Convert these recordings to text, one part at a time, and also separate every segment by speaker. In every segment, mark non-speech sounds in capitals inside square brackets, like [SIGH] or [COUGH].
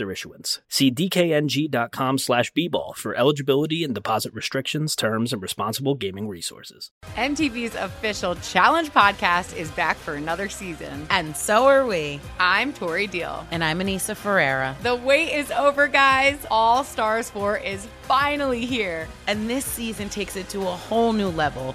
Speaker 1: issuance. See dkng.com slash bball for eligibility and deposit restrictions, terms, and responsible gaming resources.
Speaker 2: MTV's official Challenge podcast is back for another season.
Speaker 3: And so are we.
Speaker 2: I'm Tori Deal.
Speaker 3: And I'm Aneesa Ferreira.
Speaker 2: The wait is over, guys. All Stars 4 is finally here.
Speaker 3: And this season takes it to a whole new level.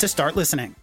Speaker 4: to start listening.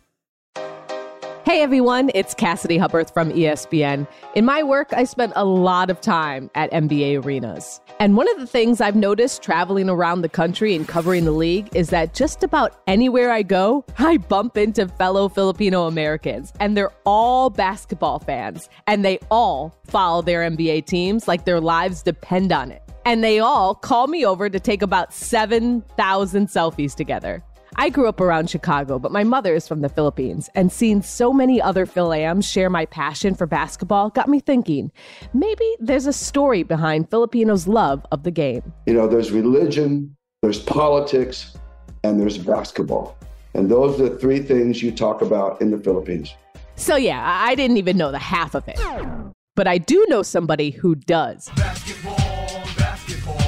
Speaker 5: Hey everyone, it's Cassidy Hubbarth from ESPN. In my work, I spent a lot of time at NBA arenas. And one of the things I've noticed traveling around the country and covering the league is that just about anywhere I go, I bump into fellow Filipino Americans. And they're all basketball fans. And they all follow their NBA teams like their lives depend on it. And they all call me over to take about 7,000 selfies together. I grew up around Chicago, but my mother is from the Philippines, and seeing so many other Phil-Ams share my passion for basketball got me thinking maybe there's a story behind Filipinos' love of the game.
Speaker 6: You know, there's religion, there's politics, and there's basketball. And those are the three things you talk about in the Philippines.
Speaker 5: So, yeah, I didn't even know the half of it. But I do know somebody who does.
Speaker 7: Basketball, basketball,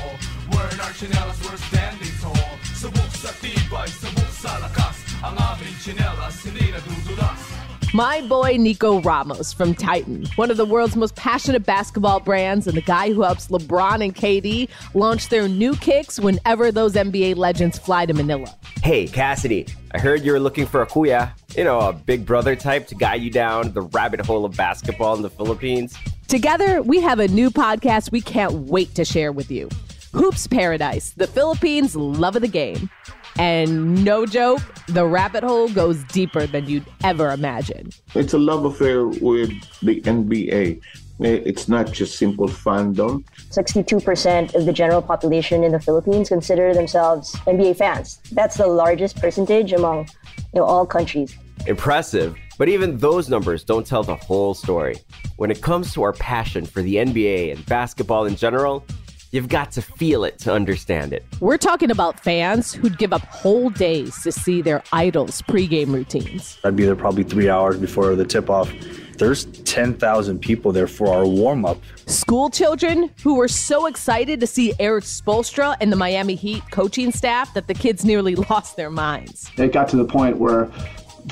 Speaker 7: tibay, subok sa lakas, ang aming chinelas, hindi nadudulas.
Speaker 5: My boy Nico Ramos from Titan, one of the world's most passionate basketball brands, and the guy who helps LeBron and KD launch their new kicks whenever those NBA legends fly to Manila.
Speaker 8: Hey, Cassidy, I heard you were looking for a kuya, you know, a big brother type to guide you down the rabbit hole of basketball in the Philippines.
Speaker 5: Together, we have a new podcast we can't wait to share with you Hoops Paradise, the Philippines' love of the game. And no joke, the rabbit hole goes deeper than you'd ever imagine.
Speaker 9: It's a love affair with the NBA. It's not just simple fandom.
Speaker 10: 62% of the general population in the Philippines consider themselves NBA fans. That's the largest percentage among you know, all countries.
Speaker 8: Impressive. But even those numbers don't tell the whole story. When it comes to our passion for the NBA and basketball in general, You've got to feel it to understand it.
Speaker 5: We're talking about fans who'd give up whole days to see their idols' pregame routines.
Speaker 11: I'd be there probably three hours before the tip off. There's 10,000 people there for our warm up.
Speaker 5: School children who were so excited to see Erik Spoelstra and the Miami Heat coaching staff that the kids nearly [LAUGHS] lost their minds.
Speaker 12: It got to the point where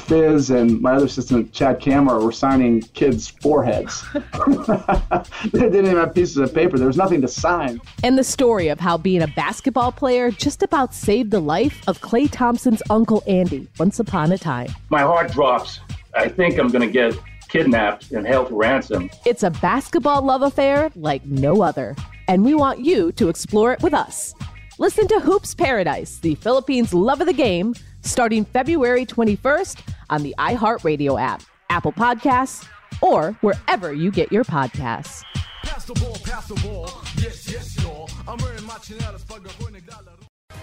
Speaker 12: Fizz and my other assistant Chad Kammerer, were signing kids' foreheads. [LAUGHS] [LAUGHS] they didn't even have pieces of paper. There was nothing to sign.
Speaker 5: And the story of how being a basketball player just about saved the life of Klay Thompson's uncle Andy once upon a time.
Speaker 13: My heart drops. I think I'm going to get kidnapped and held for ransom.
Speaker 5: It's a basketball love affair like no other. And we want you to explore it with us. Listen to Hoops Paradise, the Philippines' love of the game, starting February 21st on the iHeartRadio app, Apple Podcasts, or wherever you get your podcasts.